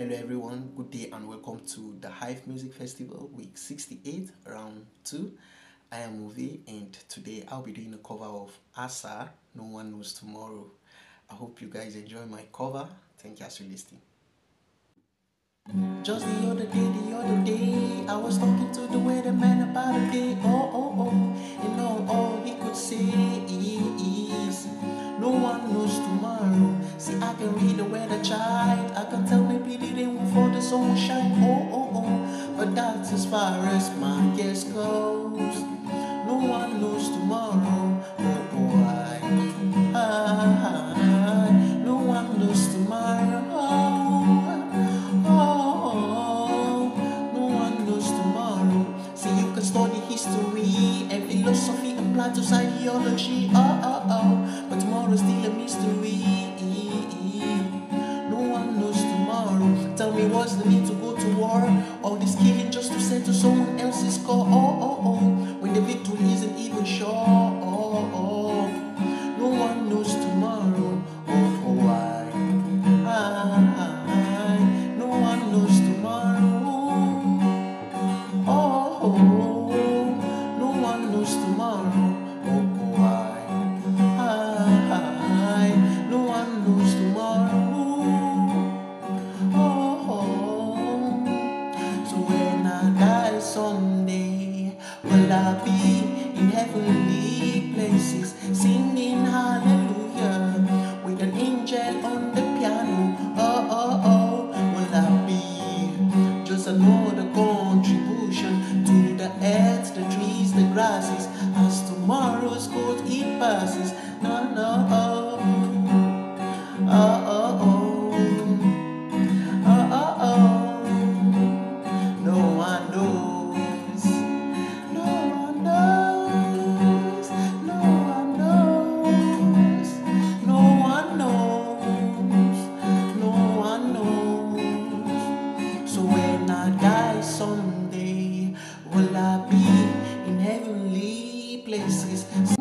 Hello everyone, good day and welcome to the Hive Music Festival week 68 round 2. I am Ovey and today I'll be doing a cover of Asa, No One Knows Tomorrow. I hope you guys enjoy my cover. Thank you you listening. Just the other day, the other day, I was talking to the weatherman about a day. Oh, oh, oh, that's as far as my guess goes. No one knows tomorrow. Oh, oh, I, no one knows tomorrow. Oh, no one knows tomorrow. See, you can study history and philosophy and Plato's ideology. Oh, oh, oh, but tomorrow's still a mystery. No one knows tomorrow. Tell me what's the need to go to war? All this killing just to settle someone else's score. Oh, oh, oh, when the victory isn't even sure. Oh, oh, oh. Will I be in heavenly places singing hallelujah with an angel on the piano? Oh, oh, oh, will I be just a places